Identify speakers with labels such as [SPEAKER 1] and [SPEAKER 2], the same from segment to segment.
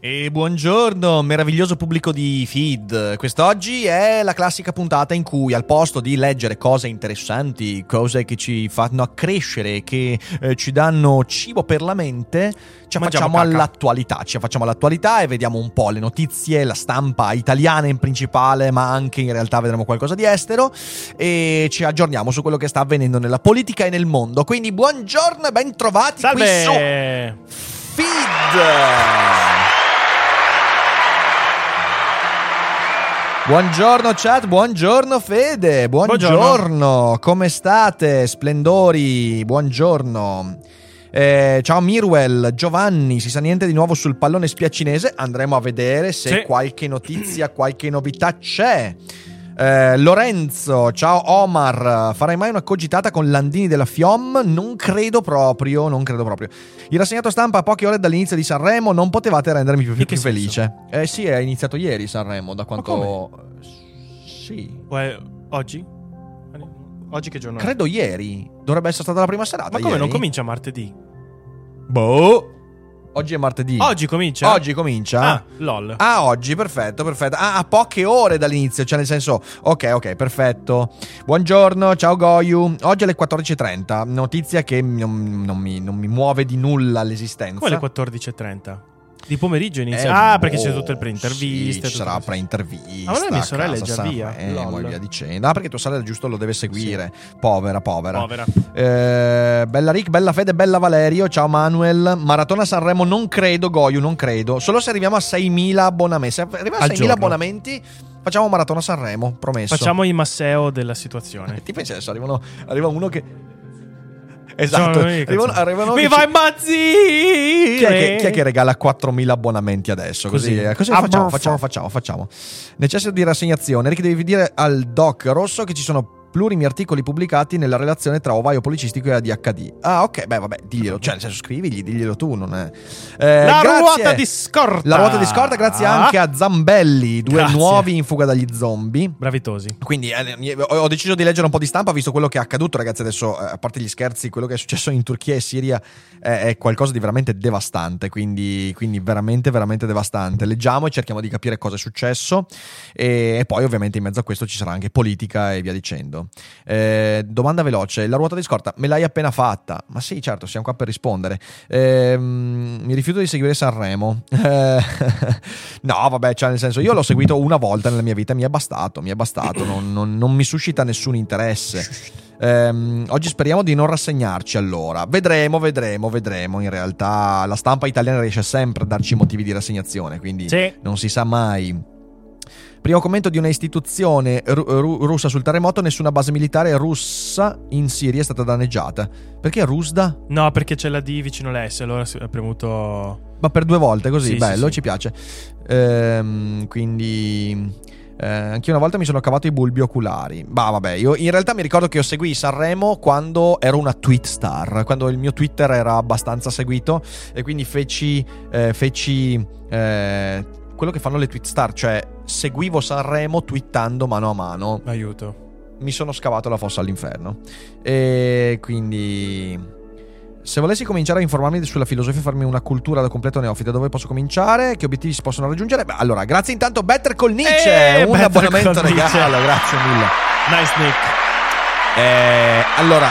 [SPEAKER 1] E buongiorno, meraviglioso pubblico di Feed. Quest'oggi è la classica puntata in cui al posto di leggere cose interessanti, cose che ci fanno accrescere, che eh, ci danno cibo per la mente, ci
[SPEAKER 2] caca.
[SPEAKER 1] all'attualità. Ci affacciamo all'attualità e vediamo un po' le notizie, la stampa italiana in principale, ma anche in realtà vedremo qualcosa di estero e ci aggiorniamo su quello che sta avvenendo nella politica e nel mondo. Quindi buongiorno e ben trovati qui su
[SPEAKER 2] Salve!
[SPEAKER 1] Feed. Buongiorno chat, buongiorno Fede, buongiorno.
[SPEAKER 2] Buongiorno.
[SPEAKER 1] come state? Splendori, buongiorno. Eh, ciao Mirwell, Giovanni, si sa niente di nuovo sul pallone spiaccinese? Andremo a vedere se
[SPEAKER 2] Sì.
[SPEAKER 1] qualche notizia, qualche novità c'è. Eh, Lorenzo, ciao Omar, farai mai una cogitata con Landini della FIOM? Non credo proprio, non credo proprio. Il rassegnato stampa a poche ore dall'inizio di Sanremo non potevate rendermi più, più felice. Eh sì, è iniziato ieri Sanremo, da quanto... Sì.
[SPEAKER 2] Uè, oggi? Oggi che giorno è?
[SPEAKER 1] Credo ieri. Dovrebbe essere stata la prima serata.
[SPEAKER 2] Ma come
[SPEAKER 1] ieri?
[SPEAKER 2] non comincia martedì?
[SPEAKER 1] Boh. Oggi è martedì.
[SPEAKER 2] Oggi comincia?
[SPEAKER 1] Oggi comincia?
[SPEAKER 2] Ah, lol.
[SPEAKER 1] Ah, oggi, perfetto, perfetto. Ah, a poche ore dall'inizio, cioè nel senso... Ok, ok, perfetto. Buongiorno, ciao Goyu. Oggi alle 14.30, notizia che non, non mi, non mi muove di nulla l'esistenza.
[SPEAKER 2] Come alle 14.30? Di pomeriggio inizia?
[SPEAKER 1] Eh,
[SPEAKER 2] ah, perché
[SPEAKER 1] boh,
[SPEAKER 2] c'è tutte le pre-interviste.
[SPEAKER 1] Sì, ci
[SPEAKER 2] tutto
[SPEAKER 1] sarà pre-intervista.
[SPEAKER 2] Ah, ma lei mia
[SPEAKER 1] a
[SPEAKER 2] sorella è già via.
[SPEAKER 1] Sanremo e
[SPEAKER 2] Lol.
[SPEAKER 1] via dicendo. Ah, perché tua sorella giusto lo deve seguire. Povera, povera.
[SPEAKER 2] Povera.
[SPEAKER 1] Eh, bella Rick, bella Fede, bella Valerio. Ciao Manuel. Maratona Sanremo, non credo, Goyu, non credo. Solo se arriviamo a 6.000 abbonamenti. Se arriviamo a
[SPEAKER 2] Al
[SPEAKER 1] 6.000
[SPEAKER 2] giorno.
[SPEAKER 1] abbonamenti, facciamo Maratona Sanremo, promesso.
[SPEAKER 2] Facciamo i Masseo della situazione.
[SPEAKER 1] Ti pensi adesso arrivano, arriva uno che... Esatto, arrivano, arrivano che
[SPEAKER 2] Viva
[SPEAKER 1] ci-
[SPEAKER 2] i Mazzi!
[SPEAKER 1] chi è, che, chi è che regala 4.000 abbonamenti adesso? Così,
[SPEAKER 2] Così.
[SPEAKER 1] eh, così
[SPEAKER 2] Ah,
[SPEAKER 1] facciamo, facciamo, facciamo, facciamo. Necessito di rassegnazione. Rick, devi dire al doc rosso che ci sono plurimi articoli pubblicati nella relazione tra ovaio policistico e ADHD. Ah, ok, beh, vabbè, diglielo. Cioè, nel senso, scrivigli, diglielo tu, non è... Eh,
[SPEAKER 2] La
[SPEAKER 1] grazie.
[SPEAKER 2] ruota di scorta!
[SPEAKER 1] La ruota di scorta, grazie anche a Zambelli, due
[SPEAKER 2] Grazie.
[SPEAKER 1] nuovi in fuga dagli zombie.
[SPEAKER 2] Bravitosi.
[SPEAKER 1] Quindi eh, ho deciso di leggere un po' di stampa visto quello che è accaduto, ragazzi. Adesso, eh, a parte gli scherzi, quello che è successo in Turchia e Siria è, è qualcosa di veramente devastante. Quindi, quindi veramente, veramente devastante. Leggiamo e cerchiamo di capire cosa è successo. E, e poi, ovviamente, in mezzo a questo ci sarà anche politica e via dicendo. Eh, domanda veloce: la ruota di scorta me l'hai appena fatta? Ma sì, certo, siamo qua per rispondere. Ehm, mi rifiuto di seguire Sanremo. Eh, no, vabbè, cioè, nel senso, io l'ho seguito una volta nella mia vita, mi è bastato, mi è bastato, non, non- non mi suscita nessun interesse. Ehm, oggi speriamo di non rassegnarci allora. Vedremo, vedremo, vedremo. In realtà la stampa italiana riesce sempre a darci motivi di rassegnazione, quindi
[SPEAKER 2] Sì.
[SPEAKER 1] non si sa mai. Primo commento di una istituzione ru- ru- russa sul terremoto, nessuna base militare russa in Siria è stata danneggiata. Perché Rusda?
[SPEAKER 2] No, perché c'è la D vicino all'S, allora si è premuto...
[SPEAKER 1] Ma per due volte così,
[SPEAKER 2] Sì, sì,
[SPEAKER 1] bello,
[SPEAKER 2] sì.
[SPEAKER 1] ci piace. Ehm, quindi... eh, anche una volta mi sono cavato i bulbi oculari. Bah, vabbè, io in realtà mi ricordo che io seguì Sanremo quando ero una tweet star, quando il mio Twitter era abbastanza seguito e quindi feci, eh, feci eh, quello che fanno le tweet star, cioè seguivo Sanremo twittando mano a mano
[SPEAKER 2] Aiuto.
[SPEAKER 1] mi sono scavato la fossa all'inferno. E quindi. Se volessi cominciare a informarmi sulla filosofia e farmi una cultura da completo neofita, dove posso cominciare? Che obiettivi si possono raggiungere? Beh, allora, grazie intanto Better col Nietzsche,
[SPEAKER 2] Eh,
[SPEAKER 1] un
[SPEAKER 2] Better
[SPEAKER 1] abbonamento regalo, grazie mille.
[SPEAKER 2] Nice Nick.
[SPEAKER 1] Eh, allora,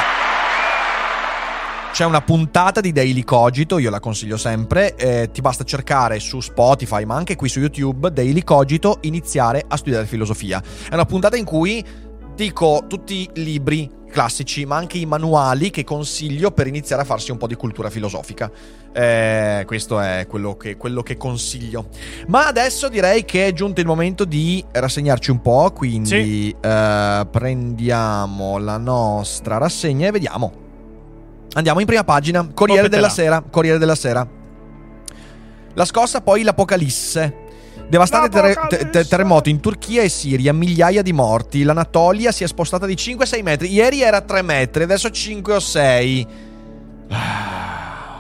[SPEAKER 1] c'è una puntata di Daily Cogito, io la consiglio sempre. eh, ti basta cercare su Spotify, ma anche qui su YouTube, Daily Cogito, iniziare a studiare filosofia. È una puntata in cui dico tutti i libri classici, ma anche i manuali che consiglio per iniziare a farsi un po' di cultura filosofica. Eh, questo è quello che, quello che consiglio. Ma adesso direi che è giunto il momento di rassegnarci un po', quindi eh, prendiamo la nostra rassegna e vediamo. Andiamo in prima pagina, Corriere della Sera, Corriere della Sera. La scossa poi l'Apocalisse. Devastante terre- te- te- terremoto in Turchia e Siria, migliaia di morti. L'Anatolia si è spostata di 5-6 metri. Ieri era 3 metri, adesso 5 o 6.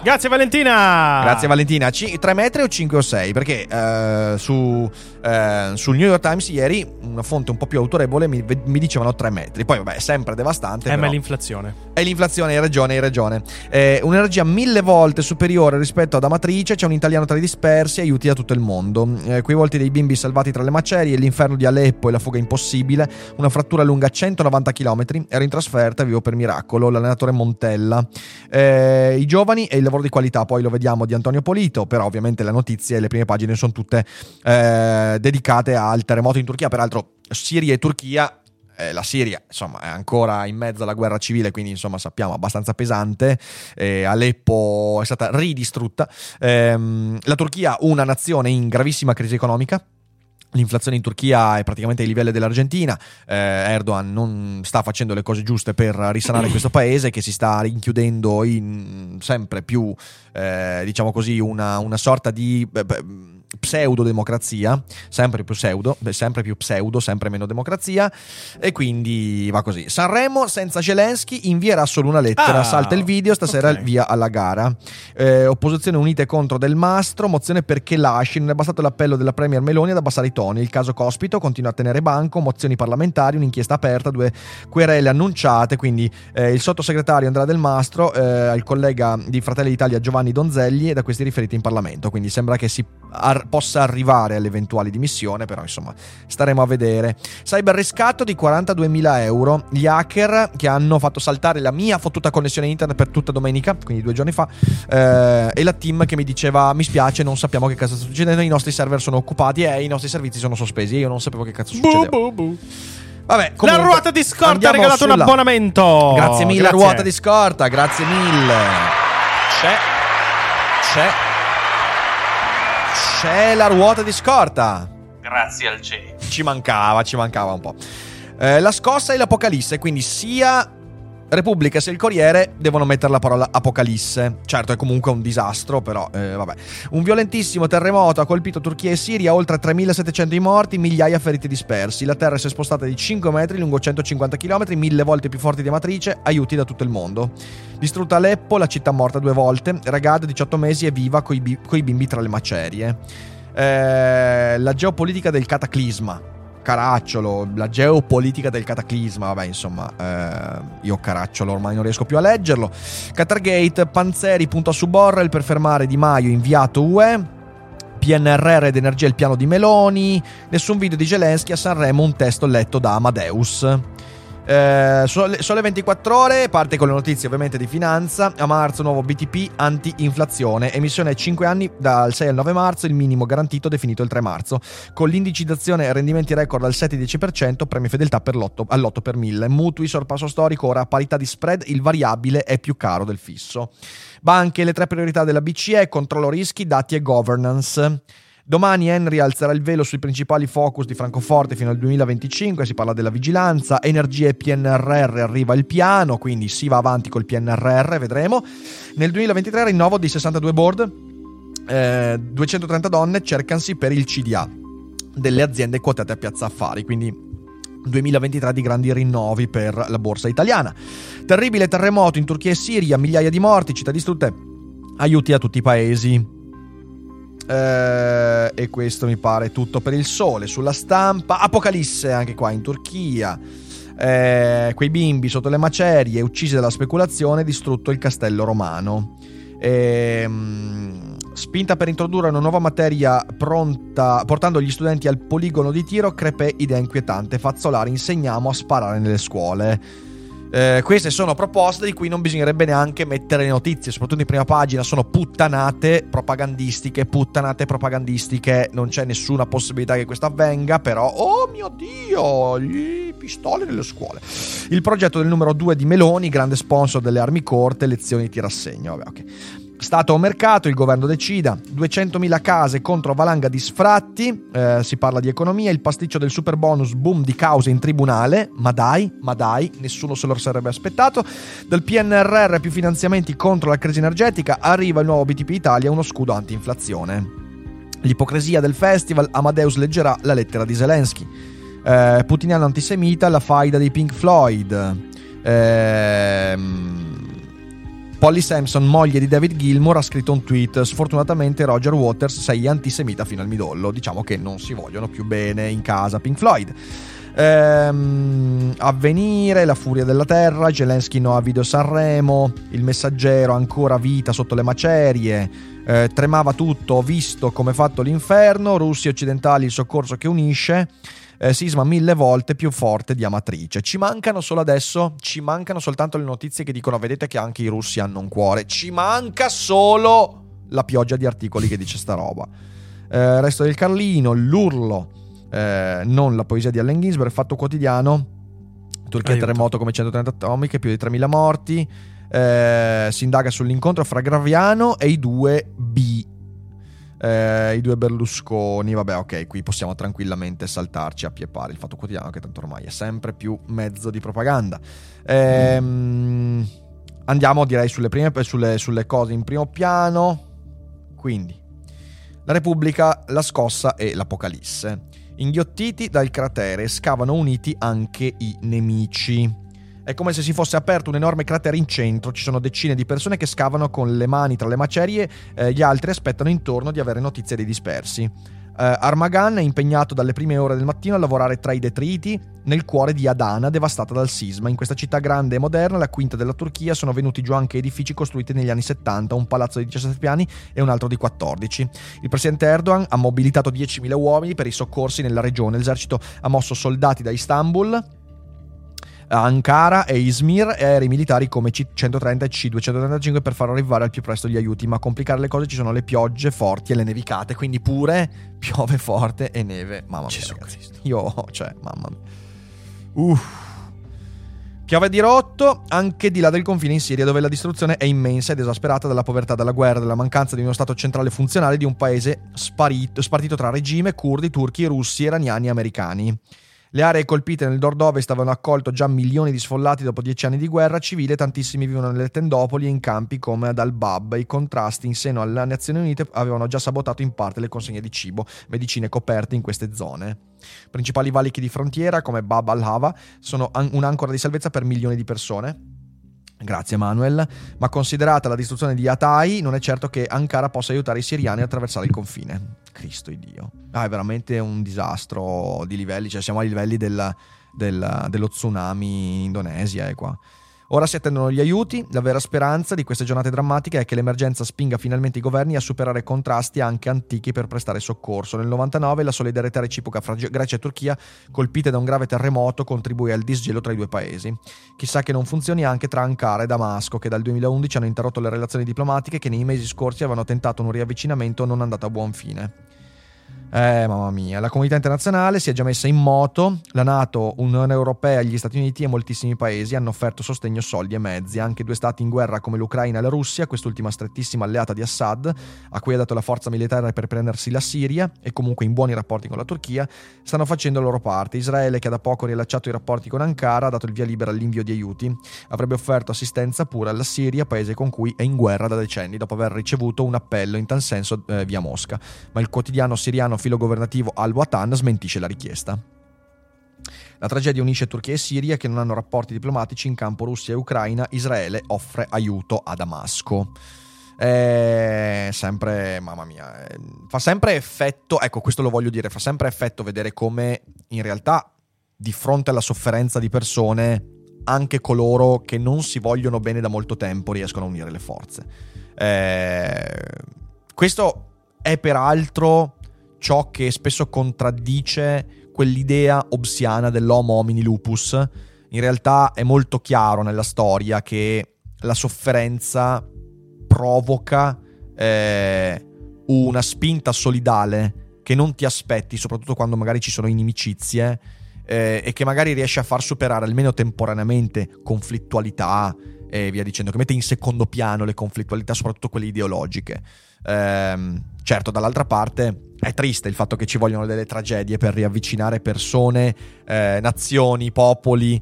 [SPEAKER 2] Grazie Valentina.
[SPEAKER 1] Grazie Valentina. C- 3 metri o 5 o 6? Perché eh, su, eh, sul New York Times ieri una fonte un po' più autorevole mi, mi dicevano 3 metri. Poi vabbè, è sempre devastante.
[SPEAKER 2] Eh, ma è l'inflazione.
[SPEAKER 1] È l'inflazione, hai ragione, hai ragione. Eh, un'energia mille volte superiore rispetto ad Amatrice. C'è un italiano tra i dispersi, aiuti da tutto il mondo. Eh, quei volti dei bimbi salvati tra le macerie, l'inferno di Aleppo e la fuga impossibile. Una frattura lunga 190 km. Ero in trasferta, vivo per miracolo. L'allenatore Montella. Eh, I giovani e il lavoro di qualità, poi lo vediamo di Antonio Polito. Però, ovviamente, le notizie e le prime pagine sono tutte eh, dedicate al terremoto in Turchia. Peraltro, Siria e Turchia eh, la Siria insomma è ancora in mezzo alla guerra civile quindi insomma sappiamo abbastanza pesante eh, Aleppo è stata ridistrutta Ehm, la Turchia una nazione in gravissima crisi economica L'inflazione in Turchia è praticamente ai livelli dell'Argentina. Eh, Erdogan non sta facendo le cose giuste per risanare questo paese che si sta rinchiudendo in sempre più, eh, diciamo così, una, una sorta di beh, pseudo-democrazia, sempre più pseudo, sempre più pseudo, sempre meno democrazia. E quindi va così. Sanremo senza Zelensky invierà solo una lettera.
[SPEAKER 2] Ah,
[SPEAKER 1] salta il video, stasera
[SPEAKER 2] ok.
[SPEAKER 1] il via alla gara. Eh, opposizione unite contro Del Mastro, mozione perché lasci. Non è bastato l'appello della Premier Meloni ad abbassare i toni. Il caso Cospito continua a tenere banco, mozioni parlamentari, un'inchiesta aperta, due querele annunciate. Quindi eh, il sottosegretario Andrea Del Mastro, eh, il collega di Fratelli d'Italia Giovanni Donzelli e da questi riferiti in Parlamento. Quindi sembra che si ar- possa arrivare alle eventuali dimissioni, però insomma staremo a vedere. Cyber riscatto di 42.000 euro. Gli hacker che hanno fatto saltare la mia fottuta connessione internet per tutta domenica, quindi due giorni fa, eh, e la team che mi diceva mi spiace, non sappiamo che cazzo sta succedendo, i nostri server sono occupati e i nostri servizi sono sospesi e io non sapevo che cazzo succedeva.
[SPEAKER 2] Bu, bu, bu.
[SPEAKER 1] Vabbè,
[SPEAKER 2] La
[SPEAKER 1] comunque,
[SPEAKER 2] ruota di scorta ha regalato un
[SPEAKER 1] sulla-
[SPEAKER 2] abbonamento.
[SPEAKER 1] Grazie mille,
[SPEAKER 2] Grazie.
[SPEAKER 1] ruota di scorta, grazie mille. C'è. C'è. C'è la ruota di scorta.
[SPEAKER 3] Grazie al cielo.
[SPEAKER 1] Ci mancava, ci mancava un po'. Eh, la scossa e l'apocalisse, quindi sia Repubblica sia il Corriere devono mettere la parola apocalisse. Certo, è comunque un disastro, però eh, vabbè. Un violentissimo terremoto ha colpito Turchia e Siria, oltre 3700 i morti, migliaia feriti dispersi. La terra si è spostata di 5 metri lungo 150 km, mille volte più forti di Amatrice, aiuti da tutto il mondo. Distrutta Aleppo, la città morta due volte, Ragad 18 mesi è viva coi, bi- coi bimbi tra le macerie. Eh, la geopolitica del cataclisma. Caracciolo, la geopolitica del cataclisma, vabbè insomma, eh, io Caracciolo ormai non riesco più a leggerlo. Qatargate, Panzeri punta su Borrell per fermare Di Maio inviato UE. PNRR ed energia il piano di Meloni. Nessun video di Zelensky a Sanremo, un testo letto da Amadeus. Eh, sole, sole 24 ore, parte con le notizie ovviamente di finanza. A marzo nuovo BTP anti-inflazione, emissione 5 anni dal 6 al 9 marzo, il minimo garantito definito il 3 marzo. Con l'indicizzazione rendimenti record al 7-10%, premi fedeltà per l'otto, all'8 per 1000. Mutui sorpasso storico, ora a parità di spread, il variabile è più caro del fisso. Banche, le tre priorità della BCE, controllo rischi, dati e governance. Domani Henry alzerà il velo sui principali focus di Francoforte fino al 2025, si parla della vigilanza, energia e PNRR arriva il piano, quindi si va avanti col PNRR, vedremo. Nel 2023 rinnovo di 62 board, eh, 230 donne cercansi per il CDA delle aziende quotate a Piazza Affari, quindi 2023 di grandi rinnovi per la borsa italiana. Terribile terremoto in Turchia e Siria, migliaia di morti, città distrutte, aiuti a tutti i paesi. Eh, e questo mi pare tutto per il sole. Sulla stampa, Apocalisse anche qua in Turchia. Eh, quei bimbi sotto le macerie, uccisi dalla speculazione, distrutto il castello romano. Ehm, spinta per introdurre una nuova materia pronta, portando gli studenti al poligono di tiro, crepe idea inquietante. Fazzolari, insegniamo a sparare nelle scuole. Eh, queste sono proposte di cui non bisognerebbe neanche mettere le notizie, soprattutto in prima pagina. Sono puttanate propagandistiche, puttanate propagandistiche. Non c'è nessuna possibilità che questo avvenga, però, oh mio dio, gli pistole nelle scuole. Il progetto del numero 2 di Meloni, grande sponsor delle armi corte, lezioni di tirassegno. Vabbè, ok. Stato o mercato, il governo decida. 200.000 case contro valanga di sfratti. eh, si parla di economia. Il pasticcio del super bonus, boom di cause in tribunale. Ma dai, ma dai, nessuno se lo sarebbe aspettato. Dal PNRR più finanziamenti contro la crisi energetica. Arriva il nuovo BTP Italia, uno scudo anti-inflazione. L'ipocrisia del festival, Amadeus leggerà la lettera di Zelensky. Eh, Putiniano antisemita, la faida dei Pink Floyd. Ehm... Polly Sampson, moglie di David Gilmour, ha scritto un tweet. Sfortunatamente Roger Waters sei antisemita fino al midollo. Diciamo che non si vogliono più bene in casa Pink Floyd. Ehm, avvenire, La furia della terra, Zelensky no a video Sanremo, Il messaggero ancora vita sotto le macerie, eh, tremava tutto, ho visto come fatto l'inferno, russi occidentali il soccorso che unisce, eh, sisma mille volte più forte di Amatrice. Ci mancano solo adesso, ci mancano soltanto le notizie che dicono vedete che anche i russi hanno un cuore, ci manca solo la pioggia di articoli che dice sta roba. Eh, resto del Carlino, l'urlo eh, non la poesia di Allen Ginsberg, Fatto Quotidiano, Turchia
[SPEAKER 2] Aiuto.
[SPEAKER 1] terremoto come 130 atomiche, più di 3.000 morti, eh, si indaga sull'incontro fra Graviano e i due B. Eh, I due Berlusconi, vabbè, ok, qui possiamo tranquillamente saltarci a pie pari il fatto quotidiano, che tanto ormai è sempre più mezzo di propaganda. Ehm, andiamo, direi, sulle, prime, sulle, sulle cose in primo piano. Quindi, la Repubblica, la scossa e l'Apocalisse. Inghiottiti dal cratere scavano uniti anche i nemici. È come se si fosse aperto un enorme cratere in centro, ci sono decine di persone che scavano con le mani tra le macerie, eh, gli altri aspettano intorno di avere notizie dei dispersi. Eh, Armagan è impegnato dalle prime ore del mattino a lavorare tra i detriti nel cuore di Adana, devastata dal sisma. In questa città grande e moderna, la quinta della Turchia, sono venuti giù anche edifici costruiti negli anni 70, un palazzo di 17 piani e un altro di 14. Il presidente Erdogan ha mobilitato 10.000 uomini per i soccorsi nella regione. L'esercito ha mosso soldati da Istanbul Ankara e Izmir e aerei militari come C-130 e C-235 per far arrivare al più presto gli aiuti, ma a complicare le cose ci sono le piogge forti e le nevicate, quindi pure piove forte e neve. Mamma mia,
[SPEAKER 2] Gesù
[SPEAKER 1] ragazzi.
[SPEAKER 2] Cristo.
[SPEAKER 1] Io, cioè, mamma mia. Uff. Piove di rotto anche di là del confine in Siria, dove la distruzione è immensa ed esasperata dalla povertà, dalla guerra, dalla mancanza di uno Stato centrale funzionale di un paese sparito, spartito tra regime, curdi, turchi, russi, iraniani e americani. Le aree colpite nel nord-ovest avevano accolto già milioni di sfollati dopo dieci anni di guerra civile, tantissimi vivono nelle tendopoli e in campi come ad Al-Bab. I contrasti in seno alle Nazioni Unite avevano già sabotato in parte le consegne di cibo, medicine coperte in queste zone. Principali valichi di frontiera come Bab al-Hava sono an- un'ancora di salvezza per milioni di persone. Grazie Manuel, ma considerata la distruzione di Atai, non è certo che Ankara possa aiutare i siriani a attraversare il confine. Cristo Dio. Ah, è veramente un disastro di livelli, cioè siamo ai livelli del- del- dello tsunami in Indonesia e qua. Ora si attendono gli aiuti, la vera speranza di queste giornate drammatiche è che l'emergenza spinga finalmente i governi a superare contrasti anche antichi per prestare soccorso. Nel 99 la solidarietà reciproca fra Grecia e Turchia, colpite da un grave terremoto, contribuì al disgelo tra i due paesi. Chissà che non funzioni anche tra Ankara e Damasco, che dal 2011 hanno interrotto le relazioni diplomatiche che nei mesi scorsi avevano tentato un riavvicinamento non andato a buon fine. Eh, mamma mia, la comunità internazionale si è già messa in moto, la Nato, Unione Europea, gli Stati Uniti e moltissimi paesi hanno offerto sostegno soldi e mezzi, anche due stati in guerra come l'Ucraina e la Russia, quest'ultima strettissima alleata di Assad, a cui ha dato la forza militare per prendersi la Siria e comunque in buoni rapporti con la Turchia, stanno facendo la loro parte. Israele, che ha da poco riallacciato i rapporti con Ankara, ha dato il via libera all'invio di aiuti, avrebbe offerto assistenza pure alla Siria, paese con cui è in guerra da decenni, dopo aver ricevuto un appello in tal senso eh, via Mosca. Ma il quotidiano siriano filogovernativo Al-Watan smentisce la richiesta. La tragedia unisce Turchia e Siria che non hanno rapporti diplomatici in campo Russia e Ucraina. Israele offre aiuto a Damasco. È sempre, mamma mia, eh, fa sempre effetto, ecco questo lo voglio dire, fa sempre effetto vedere come in realtà di fronte alla sofferenza di persone anche coloro che non si vogliono bene da molto tempo riescono a unire le forze. Eh, questo è peraltro ciò che spesso contraddice quell'idea obsiana dell'homo homini lupus. In realtà è molto chiaro nella storia che la sofferenza provoca eh, una spinta solidale che non ti aspetti, soprattutto quando magari ci sono inimicizie, eh, e che magari riesce a far superare almeno temporaneamente conflittualità e via dicendo, che mette in secondo piano le conflittualità, soprattutto quelle ideologiche. Ehm, certo, dall'altra parte è triste il fatto che ci vogliono delle tragedie per riavvicinare persone, eh, nazioni, popoli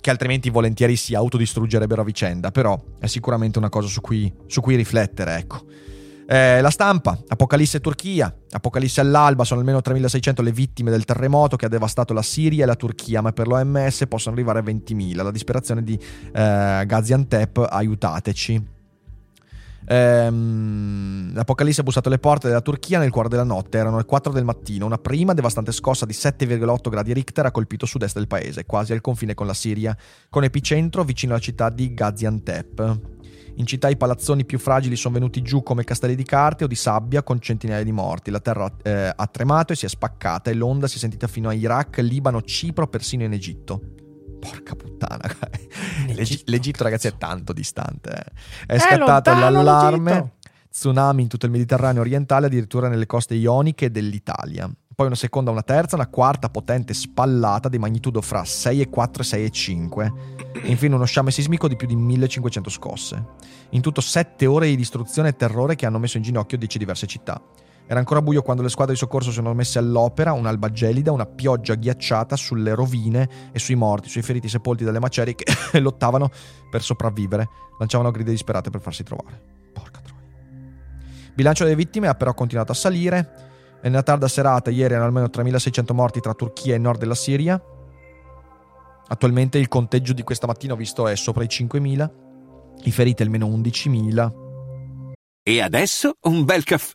[SPEAKER 1] che altrimenti volentieri si autodistruggerebbero a vicenda, però è sicuramente una cosa su cui, su cui riflettere, ecco. Eh, la stampa, Apocalisse Turchia, Apocalisse all'alba, sono almeno 3600 le vittime del terremoto che ha devastato la Siria e la Turchia, ma per l'OMS possono arrivare a 20.000. La disperazione di eh, Gaziantep, aiutateci. Ehm, L'Apocalisse ha bussato alle porte della Turchia nel cuore della notte, erano le 4 del mattino. Una prima devastante scossa di 7,8 gradi Richter ha colpito sud-est del paese, quasi al confine con la Siria, con epicentro vicino alla città di Gaziantep. In città i palazzoni più fragili sono venuti giù come castelli di carte o di sabbia con centinaia di morti. La terra eh, ha tremato e si è spaccata e l'onda si è sentita fino a Iraq, Libano, Cipro, persino in Egitto. Porca puttana. L'Egitto, L'Egitto ragazzi, è tanto distante. eh. È,
[SPEAKER 2] È
[SPEAKER 1] scattato
[SPEAKER 2] lontano
[SPEAKER 1] l'allarme.
[SPEAKER 2] l'Egitto.
[SPEAKER 1] Tsunami in tutto il Mediterraneo orientale, addirittura nelle coste ioniche dell'Italia. Poi una seconda, una terza, una quarta potente spallata di magnitudo fra 6,4 e 6,5. E infine uno sciame sismico di più di 1500 scosse. In tutto 7 ore di distruzione e terrore che hanno messo in ginocchio 10 diverse città. Era ancora buio quando le squadre di soccorso si sono messe all'opera, un'alba gelida, una pioggia ghiacciata sulle rovine e sui morti, sui feriti sepolti dalle macerie che lottavano per sopravvivere, lanciavano grida disperate per farsi trovare. Porca troia. Bilancio delle vittime ha però continuato a salire. E nella tarda serata, ieri erano almeno 3.600 morti tra Turchia e nord della Siria. Attualmente il conteggio di questa mattina ho visto è sopra i 5.000. I feriti almeno 11.000.
[SPEAKER 3] E adesso un bel caffè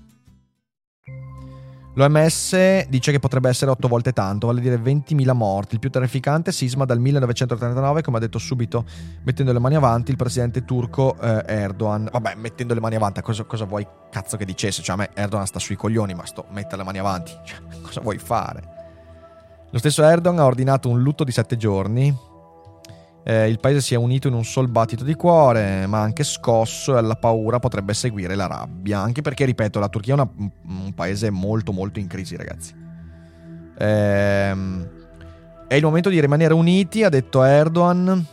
[SPEAKER 1] L'OMS dice che potrebbe essere 8 volte tanto, vale a dire 20.000 morti. Il più terrificante sisma dal 1939, come ha detto subito, mettendo le mani avanti il presidente turco eh, Erdogan. Vabbè, mettendo le mani avanti, cosa, cosa vuoi cazzo che dicesse? Cioè, a me Erdogan sta sui coglioni, ma sto mettere le mani avanti. Cioè, cosa vuoi fare? Lo stesso Erdogan ha ordinato un lutto di 7 giorni. Eh, il paese si è unito in un sol battito di cuore, ma anche scosso e alla paura potrebbe seguire la rabbia. Anche perché, ripeto, la Turchia è una- un paese molto molto in crisi, ragazzi. Ehm, è il momento di rimanere uniti, ha detto Erdogan.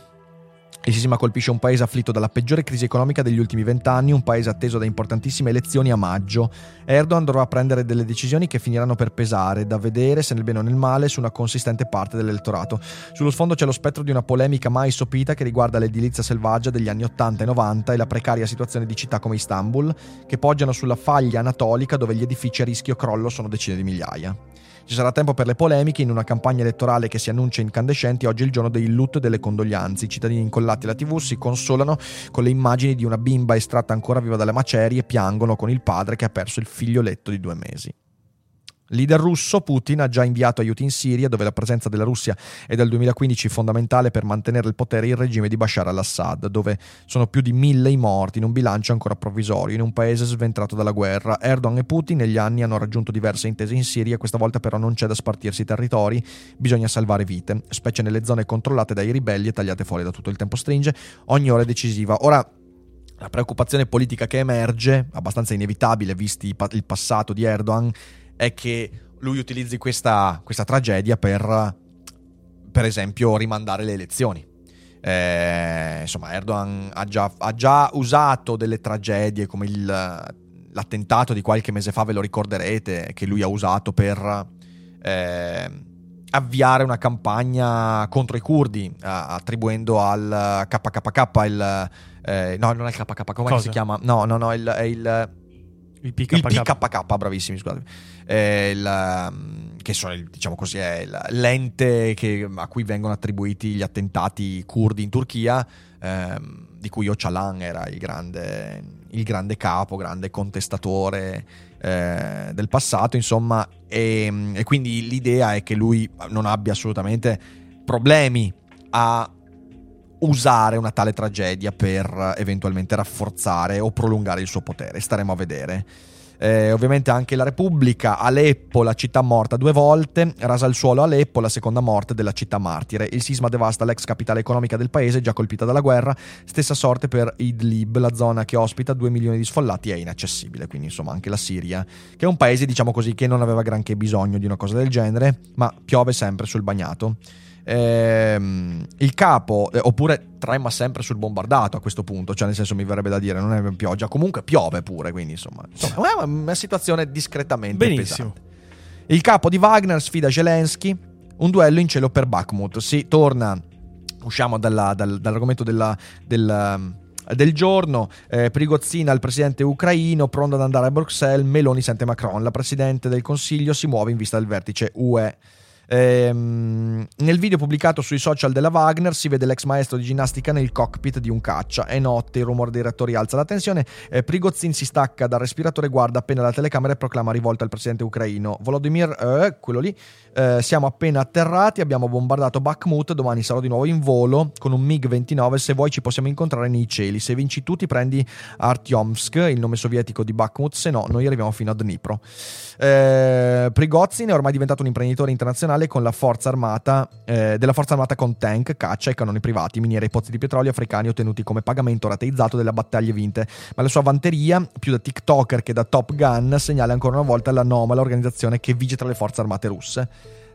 [SPEAKER 1] Il sisma colpisce un paese afflitto dalla peggiore crisi economica degli ultimi vent'anni, un paese atteso da importantissime elezioni a maggio. Erdogan dovrà prendere delle decisioni che finiranno per pesare, da vedere se nel bene o nel male, su una consistente parte dell'elettorato. Sullo sfondo c'è lo spettro di una polemica mai sopita che riguarda l'edilizia selvaggia degli anni 80 e 90 e la precaria situazione di città come Istanbul, che poggiano sulla faglia anatolica dove gli edifici a rischio crollo sono decine di migliaia. Ci sarà tempo per le polemiche in una campagna elettorale che si annuncia incandescenti. Oggi è il giorno del lutto e delle condoglianze. I cittadini incollati alla TV si consolano con le immagini di una bimba estratta ancora viva dalle macerie e piangono con il padre che ha perso il figlioletto di due mesi. Leader russo, Putin ha già inviato aiuti in Siria, dove la presenza della Russia è dal 2015 fondamentale per mantenere il potere il regime di Bashar al-Assad, dove sono più di mille i morti in un bilancio ancora provvisorio, in un paese sventrato dalla guerra. Erdogan e Putin negli anni hanno raggiunto diverse intese in Siria, questa volta però non c'è da spartirsi i territori, bisogna salvare vite, specie nelle zone controllate dai ribelli e tagliate fuori da tutto il tempo stringe, ogni ora è decisiva. Ora, la preoccupazione politica che emerge, abbastanza inevitabile visti il passato di Erdogan, è che lui utilizzi questa, questa tragedia per, per esempio, rimandare le elezioni. Eh, insomma, Erdogan ha già, ha già usato delle tragedie come il, l'attentato di qualche mese fa, ve lo ricorderete, che lui ha usato per eh, avviare una campagna contro i curdi, attribuendo al KKK il... eh, no, non è il KKK, come si chiama? No, no, no, il- è il
[SPEAKER 2] Il PKK.
[SPEAKER 1] il PKK, bravissimi, scusate. Eh, il, um, che sono, diciamo così, è il- l'ente che- a cui vengono attribuiti gli attentati curdi in Turchia, ehm, di cui Öcalan era il grande, il grande capo, grande contestatore eh, del passato, insomma, e, e quindi l'idea è che lui non abbia assolutamente problemi a usare una tale tragedia per eventualmente rafforzare o prolungare il suo potere. Staremo a vedere. Eh, ovviamente anche la Repubblica, Aleppo, la città morta due volte, rasa al suolo Aleppo, la seconda morte della città martire. Il sisma devasta l'ex capitale economica del paese, già colpita dalla guerra. Stessa sorte per Idlib, la zona che ospita 2 milioni di sfollati è inaccessibile. Quindi insomma anche la Siria, che è un paese diciamo così che non aveva granché bisogno di una cosa del genere, ma piove sempre sul bagnato. Ehm, il capo, eh, oppure trema sempre sul bombardato a questo punto, cioè nel senso mi verrebbe da dire, non è pioggia, comunque piove pure, quindi insomma, insomma è una situazione discretamente
[SPEAKER 2] Benissimo.
[SPEAKER 1] pesante. Il capo di Wagner sfida Zelensky, un duello in cielo per Bakhmut. Si torna, usciamo dalla, dal, dall'argomento della, della del giorno. Eh, Prigozina, il presidente ucraino, pronto ad andare a Bruxelles. Meloni sente Macron. La presidente del Consiglio si muove in vista del vertice UE. Ehm, nel video pubblicato sui social della Wagner si vede l'ex maestro di ginnastica nel cockpit di un caccia. È notte, il rumore dei reattori alza la tensione. Eh, Prigozhin si stacca dal respiratore, guarda appena la telecamera e proclama rivolta al presidente ucraino. Volodymyr, eh, quello lì, eh, siamo appena atterrati, abbiamo bombardato Bakhmut, domani sarò di nuovo in volo con un MiG-29, se vuoi ci possiamo incontrare nei cieli. Se vinci tu ti prendi Artyomsk, il nome sovietico di Bakhmut, se no noi arriviamo fino a Dnipro. Eh, Prigozhin è ormai diventato un imprenditore internazionale con la forza armata, eh, della forza armata con tank, caccia e cannoni privati, miniere e pozzi di petrolio africani ottenuti come pagamento rateizzato delle battaglie vinte. Ma la sua vanteria, più da TikToker che da Top Gun, segnala ancora una volta l'anomala organizzazione che vige tra le forze armate russe.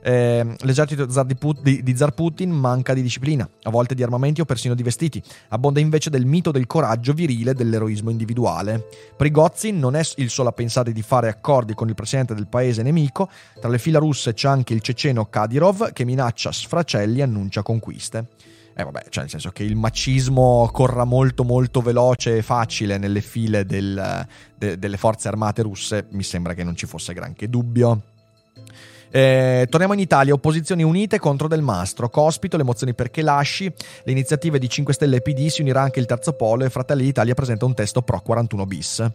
[SPEAKER 1] Eh, l'esercito di, di Zar Putin manca di disciplina, a volte di armamenti o persino di vestiti. Abbonda invece del mito del coraggio virile e dell'eroismo individuale. Prigozhin non è il solo a pensare di fare accordi con il presidente del paese nemico. Tra le fila russe c'è anche il ceceno Kadyrov che minaccia sfracelli e annuncia conquiste. Eh vabbè, cioè nel senso che il macismo corra molto molto veloce e facile nelle file del, de, delle forze armate russe, mi sembra che non ci fosse granché dubbio. Eh, torniamo in Italia, opposizioni unite contro Del Mastro, Cospito, le mozioni perché lasci, le iniziative di 5 Stelle e PD, si unirà anche il terzo polo e Fratelli d'Italia presenta un testo pro 41 bis.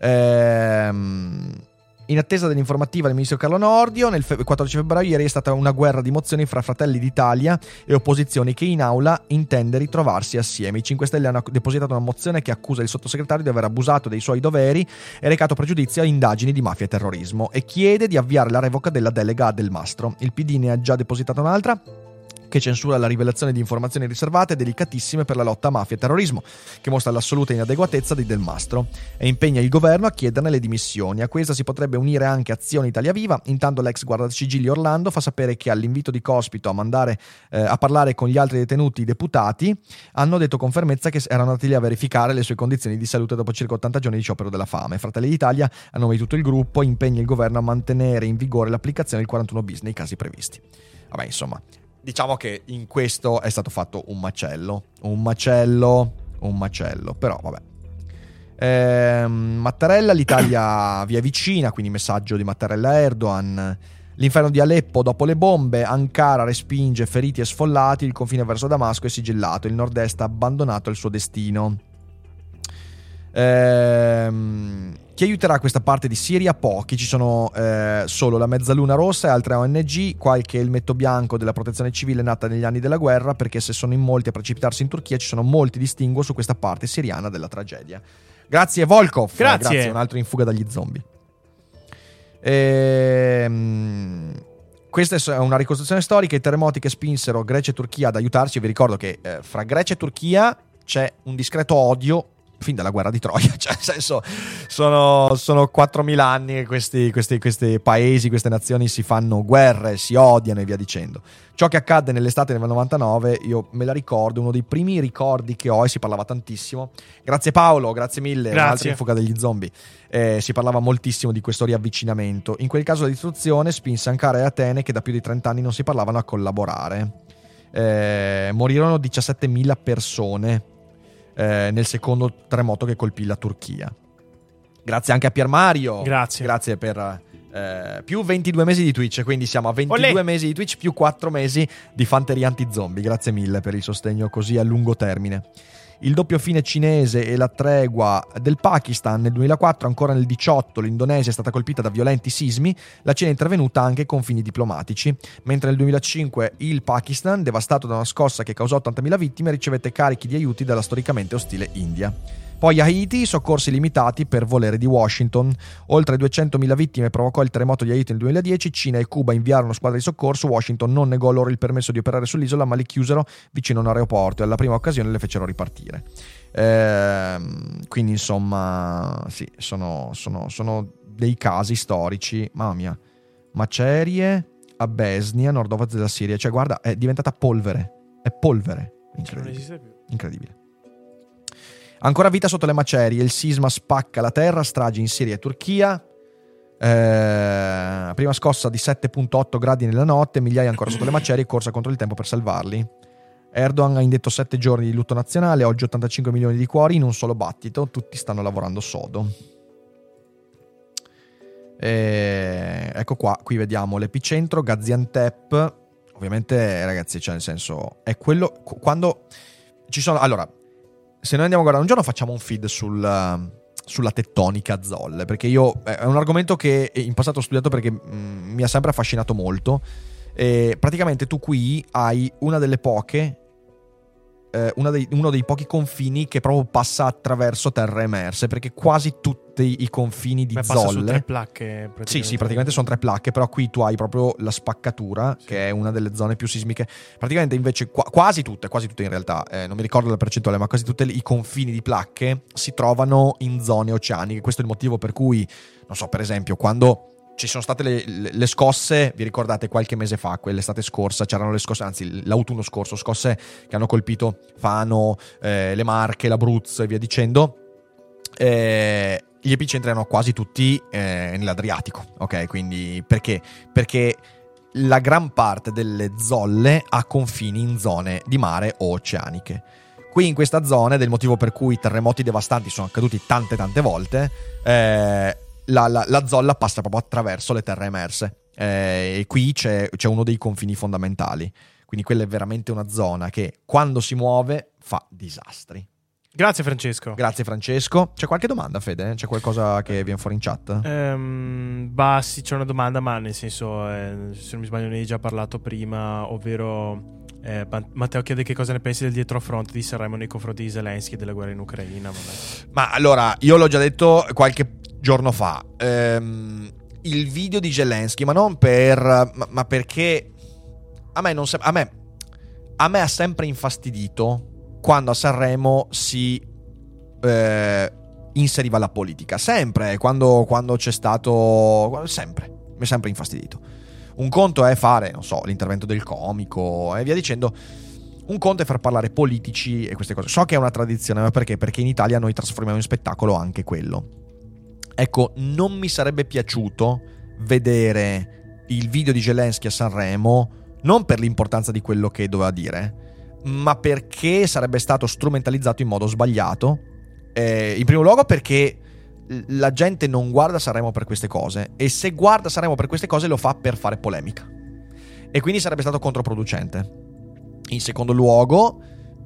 [SPEAKER 1] Ehm... In attesa dell'informativa del ministro Carlo Nordio, nel 14 febbraio ieri è stata una guerra di mozioni fra Fratelli d'Italia e opposizioni che in aula intende ritrovarsi assieme. I 5 Stelle hanno depositato una mozione che accusa il sottosegretario di aver abusato dei suoi doveri e recato pregiudizio a indagini di mafia e terrorismo e chiede di avviare la revoca della delega a Del Mastro. Il PD ne ha già depositata un'altra che censura la rivelazione di informazioni riservate delicatissime per la lotta a mafia e terrorismo, che mostra l'assoluta inadeguatezza di Del Mastro e impegna il governo a chiederne le dimissioni. A questa si potrebbe unire anche Azione Italia Viva, intanto l'ex guardasigilli Orlando fa sapere che all'invito di Cospito a, mandare, eh, a parlare con gli altri detenuti deputati hanno detto con fermezza che erano andati lì a verificare le sue condizioni di salute dopo circa 80 giorni di sciopero della fame. Fratelli d'Italia, a nome di tutto il gruppo, impegna il governo a mantenere in vigore l'applicazione del 41 bis nei casi previsti. Vabbè, insomma, diciamo che in questo è stato fatto un macello. Un macello, un macello. Però vabbè. Eh, Mattarella, l'Italia via vicina, quindi messaggio di Mattarella a Erdogan. L'inferno di Aleppo dopo le bombe, Ankara respinge feriti e sfollati, il confine verso Damasco è sigillato, il nord-est ha abbandonato il suo destino. Ehm, chi aiuterà questa parte di Siria? Pochi, ci sono eh, solo la Mezzaluna Rossa e altre ONG, qualche elmetto bianco della protezione civile nata negli anni della guerra, perché se sono in molti a precipitarsi in Turchia ci sono molti distinguo su questa parte siriana della tragedia. Grazie Volkov,
[SPEAKER 2] grazie,
[SPEAKER 1] grazie un altro in fuga dagli zombie. Ehm... Questa è una ricostruzione storica, i terremoti che spinsero Grecia e Turchia ad aiutarci. Vi ricordo che eh, fra Grecia e Turchia c'è un discreto odio fin dalla guerra di Troia, cioè nel senso sono, sono 4.000 anni che questi, questi, questi, paesi, queste nazioni si fanno guerre, si odiano e via dicendo. Ciò che accadde nell'estate del 99, io me la ricordo, uno dei primi ricordi che ho e si parlava tantissimo. Grazie Paolo, grazie mille,
[SPEAKER 2] grazie.
[SPEAKER 1] in fuga degli zombie. Eh, si parlava moltissimo di questo riavvicinamento. In quel caso la distruzione spinse Ankara e Atene, che da più di 30 anni non si parlavano, a collaborare. Eh, morirono 17.000 persone eh, nel secondo terremoto che colpì la Turchia. Grazie anche a Pier Mario.
[SPEAKER 2] Grazie.
[SPEAKER 1] Grazie per eh, più 22 mesi di Twitch, quindi siamo a 22
[SPEAKER 2] Olè.
[SPEAKER 1] mesi di Twitch più 4 mesi di fanteria anti-zombie. Grazie mille per il sostegno così a lungo termine. Il doppio fine cinese e la tregua del Pakistan nel 2004, ancora nel 2018 l'Indonesia è stata colpita da violenti sismi, la Cina è intervenuta anche con fini diplomatici, mentre nel 2005 il Pakistan, devastato da una scossa che causò 80.000 vittime, ricevette carichi di aiuti dalla storicamente ostile India. Poi Haiti, soccorsi limitati per volere di Washington. Oltre 200.000 vittime provocò il terremoto di Haiti nel 2010. Cina e Cuba inviarono squadre di soccorso. Washington non negò loro il permesso di operare sull'isola, ma li chiusero vicino a un aeroporto e alla prima occasione le fecero ripartire. Ehm, quindi, insomma, sì, sono, sono, sono dei casi storici. Mamma mia, macerie a Besnia, nord-ovest della Siria. Cioè, guarda, è diventata polvere. È polvere.
[SPEAKER 2] Cioè, non
[SPEAKER 1] Incredibile.
[SPEAKER 2] esiste più.
[SPEAKER 1] Incredibile. Ancora vita sotto le macerie, il sisma spacca la terra, stragi in Siria e Turchia. Eh, prima scossa di 7.8 gradi nella notte, migliaia ancora sotto le macerie, corsa contro il tempo per salvarli. Erdogan ha indetto 7 giorni di lutto nazionale, oggi 85 milioni di cuori in un solo battito, tutti stanno lavorando sodo. Eh, ecco qua, qui vediamo l'epicentro, Gaziantep. Ovviamente, ragazzi, cioè nel senso, è quello qu- quando ci sono allora, se noi andiamo a guardare un giorno facciamo un feed sul, sulla tettonica zolle, perché io è un argomento che in passato ho studiato perché mm, mi ha sempre affascinato molto. E praticamente tu qui hai una delle poche eh, dei- uno dei pochi confini che proprio passa attraverso terre emerse, perché quasi tutti i confini di
[SPEAKER 2] Beh,
[SPEAKER 1] zolle
[SPEAKER 2] tre placche.
[SPEAKER 1] sì, sì, praticamente sono tre placche, però qui tu hai proprio la spaccatura, che è una delle zone più sismiche. Praticamente invece qua- quasi tutte, quasi tutte in realtà, eh, non mi ricordo la percentuale, ma quasi tutti i confini di placche si trovano in zone oceaniche. Questo è il motivo per cui, non so, per esempio, quando ci sono state le, le- scosse, vi ricordate qualche mese fa, quell'estate scorsa, c'erano le scosse, anzi l'autunno scorso, scosse che hanno colpito Fano, eh, le Marche, l'Abruzzo e via dicendo. Eh, gli epicentri erano quasi tutti eh, nell'Adriatico, ok? Quindi perché? Perché la gran parte delle zolle ha confini in zone di mare o oceaniche. Qui in questa zona, ed è il motivo per cui terremoti devastanti sono accaduti tante tante volte, eh, la, la- la zolla passa proprio attraverso le terre emerse. Eh, e qui c'è, c'è uno dei confini fondamentali. Quindi quella è veramente una zona che quando si muove fa disastri.
[SPEAKER 2] Grazie Francesco.
[SPEAKER 1] Grazie Francesco. C'è qualche domanda, Fede? C'è qualcosa che viene fuori in chat?
[SPEAKER 2] Ehm, bah, sì, c'è una domanda, ma nel senso, eh, se non mi sbaglio, ne hai già parlato prima, ovvero eh, Ma- Matteo chiede che cosa ne pensi del dietrofront di Sanremo nei confronti di Zelensky e della guerra in Ucraina. vabbè.
[SPEAKER 1] Ma allora, io l'ho già detto qualche giorno fa. ehm, il video di Zelensky, ma non per. Ma, ma perché. A me non sem- a me. A me ha sempre infastidito quando a Sanremo si. eh, inseriva la politica. Sempre, quando, quando c'è stato. Sempre. Mi è sempre infastidito. Un conto è fare, non so, l'intervento del comico e via dicendo. Un conto è far parlare politici e queste cose. So che è una tradizione, ma perché? Perché in Italia noi trasformiamo in spettacolo anche quello. Ecco, non mi sarebbe piaciuto vedere il video di Zelensky a Sanremo, non per l'importanza di quello che doveva dire, ma perché sarebbe stato strumentalizzato in modo sbagliato. Eh, in primo luogo perché la gente non guarda Sanremo per queste cose e se guarda Sanremo per queste cose lo fa per fare polemica. E quindi sarebbe stato controproducente. In secondo luogo,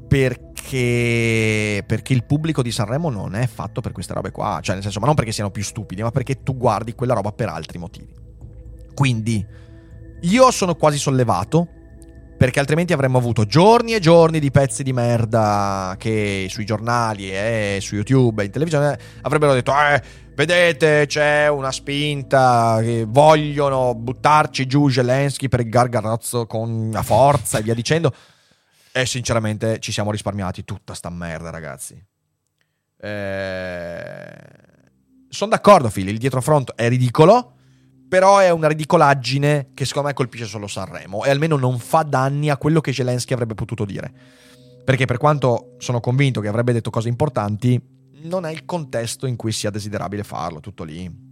[SPEAKER 1] perché, perché il pubblico di Sanremo non è fatto per queste robe qua. Cioè, nel senso, ma non perché siano più stupidi, ma perché tu guardi quella roba per altri motivi. Quindi, io sono quasi sollevato. Perché altrimenti avremmo avuto giorni e giorni di pezzi di merda che sui giornali e su YouTube e in televisione avrebbero detto: Eh, vedete, c'è una spinta, che vogliono buttarci giù Zelensky per il gargarozzo con la forza e via dicendo. E sinceramente ci siamo risparmiati tutta sta merda, ragazzi. Sono d'accordo, Phil, il dietrofront è ridicolo, però è una ridicolaggine che secondo me colpisce solo Sanremo e almeno non fa danni a quello che Zelensky avrebbe potuto dire. Perché per quanto sono convinto che avrebbe detto cose importanti, non è il contesto in cui sia desiderabile farlo, tutto lì.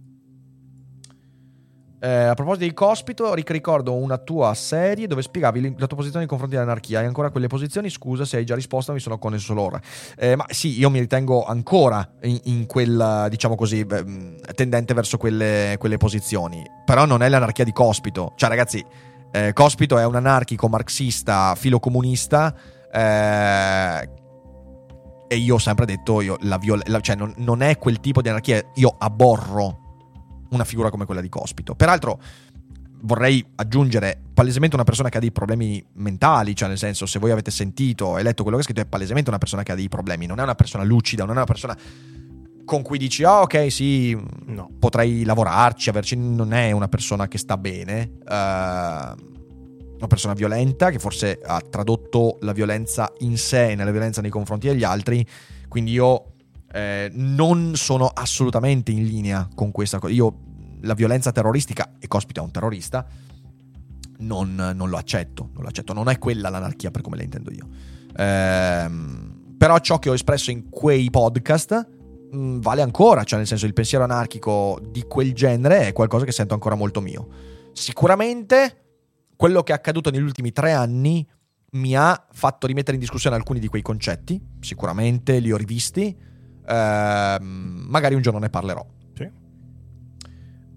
[SPEAKER 1] Eh, a proposito di Cospito, ricordo una tua serie dove spiegavi la tua posizione nei confronti dell'anarchia. Hai ancora quelle posizioni? Scusa se hai già risposto, mi sono connesso solo ora. Eh, ma sì, io mi ritengo ancora in, in quella, diciamo così, mh, tendente verso quelle, quelle posizioni. Però non è l'anarchia di Cospito. Cioè, ragazzi, eh, Cospito è un anarchico marxista, filocomunista. Eh, e io ho sempre detto, io, la viol- la- cioè non, non è quel tipo di anarchia. Io aborro una figura come quella di Cospito. Peraltro, vorrei aggiungere palesemente una persona che ha dei problemi mentali, cioè nel senso se voi avete sentito e letto quello che ha scritto è palesemente una persona che ha dei problemi, non è una persona lucida, non è una persona con cui dici oh, ok sì no. potrei lavorarci, averci, non è una persona che sta bene, uh, una persona violenta che forse ha tradotto la violenza in sé nella violenza nei confronti degli altri, quindi io eh, non sono assolutamente in linea con questa cosa. Io la violenza terroristica, e Cospito è un terrorista, non, non, lo accetto, non lo accetto. Non è quella l'anarchia per come la intendo io. Ehm, però ciò che ho espresso in quei podcast mh, mm, vale ancora, cioè nel senso il pensiero anarchico di quel genere è qualcosa che sento ancora molto mio. Sicuramente quello che è accaduto negli ultimi tre anni mi ha fatto rimettere in discussione alcuni di quei concetti, sicuramente li ho rivisti, ehm, magari un giorno ne parlerò.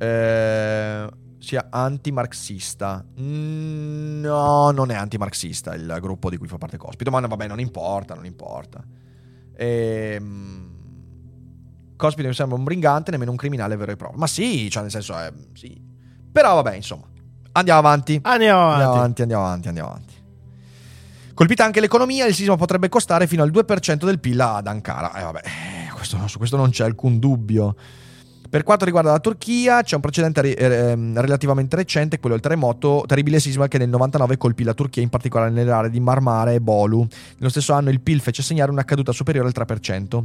[SPEAKER 1] Eh, sia antimarxista. Mm, no, non è antimarxista il gruppo di cui fa parte Cospito, ma vabbè, non importa, non importa. Ehm, Cospito mi sembra un brigante, nemmeno un criminale vero e proprio. Ma sì, cioè nel senso è... Sì. Però vabbè, insomma. Andiamo avanti.
[SPEAKER 2] Andiamo avanti.
[SPEAKER 1] Andiamo avanti, andiamo avanti, andiamo avanti. Colpita anche l'economia, il sisma potrebbe costare fino al 2% del PIL ad Ankara. E eh, vabbè, questo, su questo non c'è alcun dubbio. Per quanto riguarda la Turchia, c'è un precedente eh, ehm, relativamente recente, quello del terremoto, terribile sisma che nel 99 colpì la Turchia, in particolare nelle aree di Marmara e Bolu. Nello stesso anno il PIL fece segnare una caduta superiore al 3%.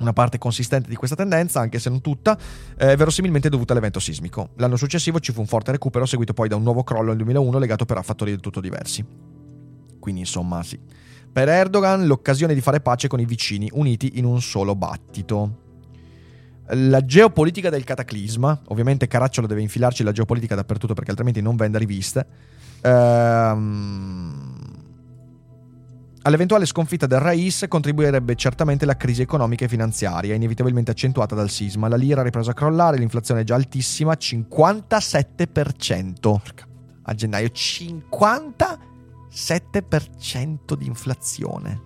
[SPEAKER 1] Una parte consistente di questa tendenza, anche se non tutta, è verosimilmente dovuta all'evento sismico. L'anno successivo ci fu un forte recupero, seguito poi da un nuovo crollo nel 2001 legato però a fattori del tutto diversi. Quindi insomma sì. Per Erdogan l'occasione di fare pace con i vicini uniti in un solo battito. La geopolitica del cataclisma, ovviamente Caracciolo deve infilarci la geopolitica dappertutto perché altrimenti non vende riviste, ehm, all'eventuale sconfitta del Rais contribuirebbe certamente la crisi economica e finanziaria, inevitabilmente accentuata dal sisma. La lira ha ripreso a crollare, l'inflazione è già altissima, 57% a gennaio, 57% di inflazione.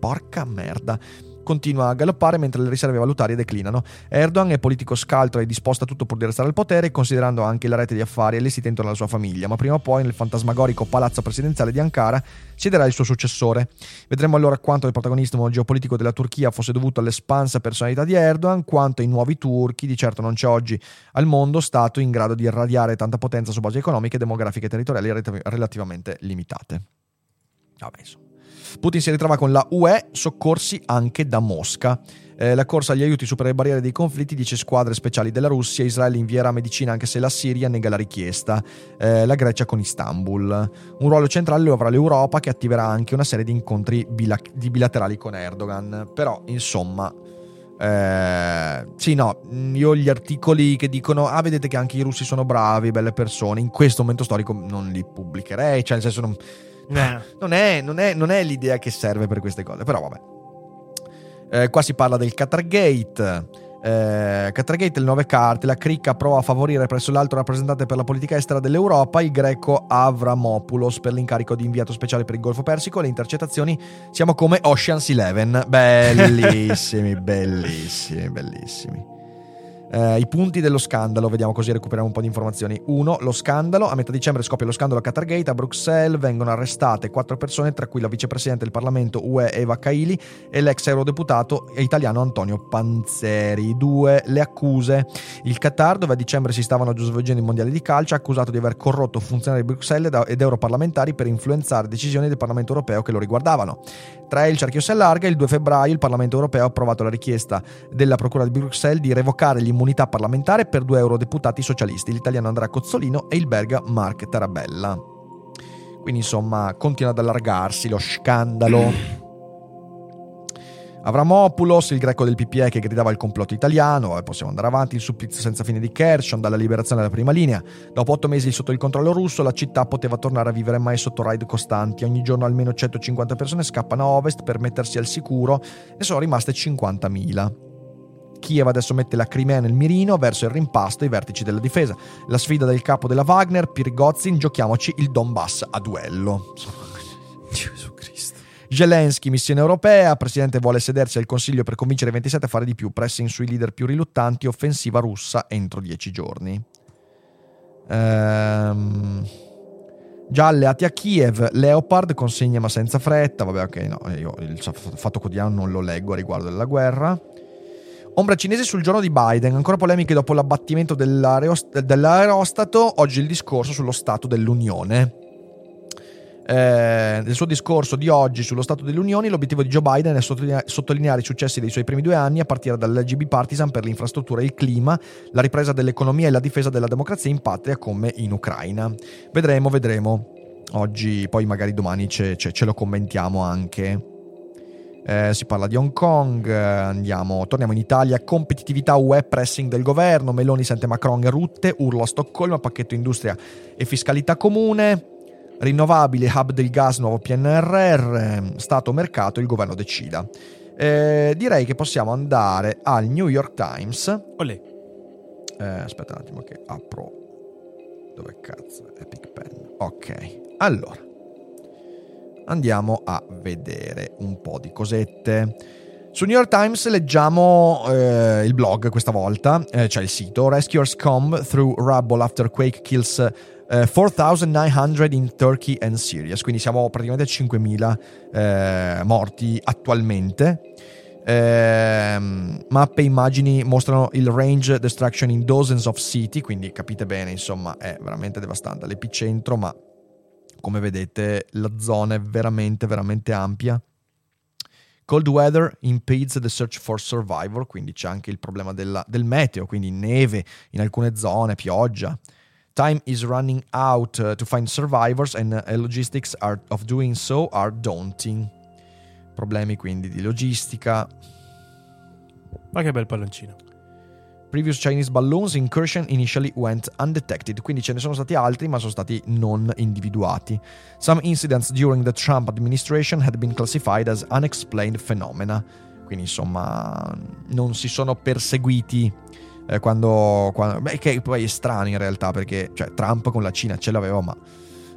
[SPEAKER 1] Porca merda continua a galoppare mentre le riserve valutarie declinano. Erdogan è politico scaltro e disposto a tutto pur di restare al potere, considerando anche la rete di affari allestita intorno alla sua famiglia, ma prima o poi nel fantasmagorico palazzo presidenziale di Ankara siederà il suo successore. Vedremo allora quanto il protagonismo geopolitico della Turchia fosse dovuto all'espansa personalità di Erdogan, quanto i nuovi turchi, di certo non c'è oggi al mondo, stato in grado di irradiare tanta potenza su basi economiche, demografiche e territoriali relativamente limitate. Vabbè, insomma. Putin si ritrova con la UE, soccorsi anche da Mosca. Eh, la corsa agli aiuti supera le barriere dei conflitti, dice squadre speciali della Russia, Israele invierà medicina anche se la Siria nega la richiesta, eh, la Grecia con Istanbul. Un ruolo centrale lo avrà l'Europa che attiverà anche una serie di incontri bila- di bilaterali con Erdogan. Però, insomma, eh, sì, no, io gli articoli che dicono, ah, vedete che anche i russi sono bravi, belle persone, in questo momento storico non li pubblicherei, cioè nel senso non eh. Non, è, non, è, non, è, l'idea che serve per queste cose, però vabbè. Eh, qua si parla del Qatargate. Eh, Qatargate, le nuove carte, la cricca prova a favorire presso l'alto rappresentante per la politica estera dell'Europa, il greco Avramopoulos, per l'incarico di inviato speciale per il Golfo Persico. Le intercettazioni siamo come Ocean's Eleven. Bellissimi, bellissimi, bellissimi. Eh, I punti dello scandalo, vediamo così recuperiamo un po' di informazioni. 1. Lo scandalo. A metà dicembre scoppia lo scandalo a Qatargate. A Bruxelles vengono arrestate quattro persone, tra cui la vicepresidente del Parlamento UE Eva Kaili e l'ex eurodeputato italiano Antonio Panzeri. 2. Le accuse. Il Qatar, dove a dicembre si stavano svolgendo i mondiali di calcio, ha accusato di aver corrotto funzionari di Bruxelles ed europarlamentari per influenzare decisioni del Parlamento europeo che lo riguardavano. 3. Il cerchio si allarga. Il 2 febbraio il Parlamento europeo ha approvato la richiesta della Procura di Bruxelles di revocare gli immunità parlamentari per due eurodeputati socialisti, l'italiano Andrea Cozzolino e il belga Mark Tarabella. Quindi insomma continua ad allargarsi lo scandalo. Avramopoulos, il greco del PPE che gridava il complotto italiano, e possiamo andare avanti, il supplizio senza fine di Kershon, dalla liberazione della prima linea. Dopo otto mesi sotto il controllo russo, la città poteva tornare a vivere mai sotto raid costanti. Ogni giorno almeno 150 persone scappano a ovest per mettersi al sicuro, ne sono rimaste 50.000. Kiev adesso mette la Crimea nel mirino verso il rimpasto e i vertici della difesa. La sfida del capo della Wagner, Pirgozin, giochiamoci il Donbass a duello. Gesù Zelensky, missione europea, presidente vuole sedersi al Consiglio per convincere i 27 a fare di più, pressing sui leader più riluttanti, offensiva russa entro 10 giorni. Ehm, già alleati a Kiev, Leopard consegna ma senza fretta. Vabbè, ok, no, io il fatto quotidiano non lo leggo a riguardo della guerra. Ombra cinese sul giorno di Biden, ancora polemiche dopo l'abbattimento dell'aerostato, oggi il discorso sullo Stato dell'Unione. Eh, nel suo discorso di oggi sullo Stato dell'Unione, l'obiettivo di Joe Biden è sottolineare i successi dei suoi primi due anni a partire dall'LGB Partisan per l'infrastruttura e il clima, la ripresa dell'economia e la difesa della democrazia in patria come in Ucraina. Vedremo, vedremo. Oggi, poi magari domani ce, ce, ce lo commentiamo anche. Eh, si parla di Hong Kong, eh, andiamo, torniamo in Italia, competitività web pressing del governo, Meloni sente Macron e Rutte, urlo a Stoccolma, pacchetto industria e fiscalità comune, Rinnovabili, hub del gas, nuovo PNRR, Stato mercato, il governo decida. Eh, direi che possiamo andare al New York Times.
[SPEAKER 2] Olè.
[SPEAKER 1] Eh, aspetta un attimo che apro. Dove cazzo? Epic Pen. Ok. Allora. Andiamo a vedere un po' di cosette. Su New York Times leggiamo eh, il blog questa volta, eh, cioè il sito Rescuers come through rubble after quake kills 4.900 eh, in Turkey and Syria, quindi siamo praticamente a 5.000 eh, morti attualmente. Eh, mappe e immagini mostrano il range destruction in dozens of city, quindi capite bene, insomma, è veramente devastante l'epicentro, ma come vedete la zona è veramente, veramente ampia. Cold weather impedes the search for survivor, quindi c'è anche il problema della, del meteo, quindi neve in alcune zone, pioggia. Time is running out uh, to find survivors and uh, logistics are, of doing so are daunting. Problemi quindi di logistica.
[SPEAKER 2] Ma che bel palloncino.
[SPEAKER 1] Previous Chinese balloons incursion initially went undetected, quindi ce ne sono stati altri ma sono stati non individuati. Some incidents during the Trump administration had been classified as unexplained phenomena. Quindi insomma non si sono perseguiti eh, quando, quando beh, che poi è strano in realtà perché cioè, Trump con la Cina ce l'aveva ma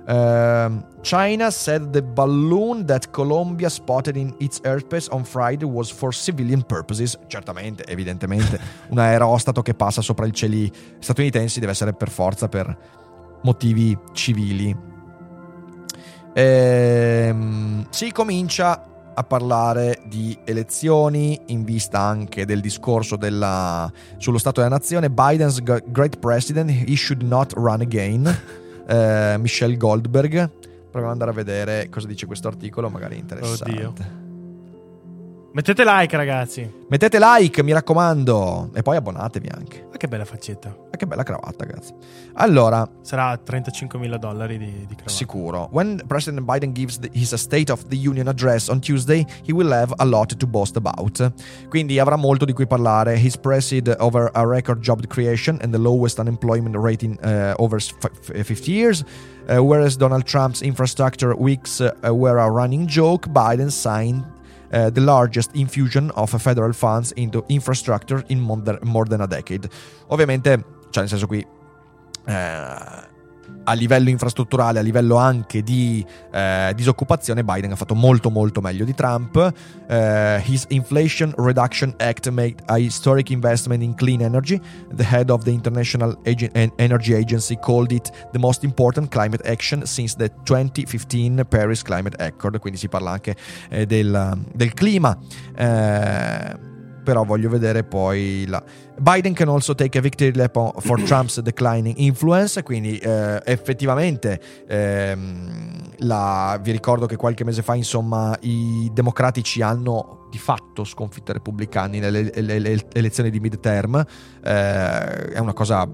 [SPEAKER 1] uh, China said the balloon that Colombia spotted in its airspace on Friday was for civilian purposes certamente evidentemente un aerostato che passa sopra i cieli statunitensi deve essere per forza per motivi civili ehm, si comincia a parlare di elezioni in vista anche del discorso della, sullo Stato della Nazione. Biden's great president, he should not run again. eh, Michelle Goldberg. Proviamo ad andare a vedere cosa dice questo articolo, magari interessante. Oddio.
[SPEAKER 2] Mettete like, ragazzi.
[SPEAKER 1] Mettete like, mi raccomando. E poi abbonatevi anche.
[SPEAKER 2] Ma che bella faccetta.
[SPEAKER 1] Ma che bella cravatta, ragazzi. Allora.
[SPEAKER 2] Sarà 35 mila dollari di, di cravatta.
[SPEAKER 1] Sicuro. When President Biden gives the, his State of the Union address on Tuesday, he will have a lot to boast about. Quindi avrà molto di cui parlare. He's presid over a record job creation and the lowest unemployment rate in uh, over 50 years. Uh, whereas Donald Trump's infrastructure weeks uh, were a running joke, Biden signed uh, the largest infusion of federal funds into infrastructure in more than a decade. Ovviamente, cioè nel senso qui... Uh, a livello infrastrutturale, a livello anche di eh, disoccupazione, Biden ha fatto molto molto meglio di Trump. Uh, his Inflation Reduction Act made a historic investment in clean energy. The head of the International Ag- Energy Agency called it the most important climate action since the 2015 Paris Climate Accord. Quindi si parla anche eh, del, del, clima. Eh, però voglio vedere poi la... Biden can also take a victory lap for Trump's declining influence, quindi eh, effettivamente ehm, la... vi ricordo che qualche mese fa insomma i democratici hanno di fatto sconfitto i repubblicani nelle elezioni di midterm, eh, è una cosa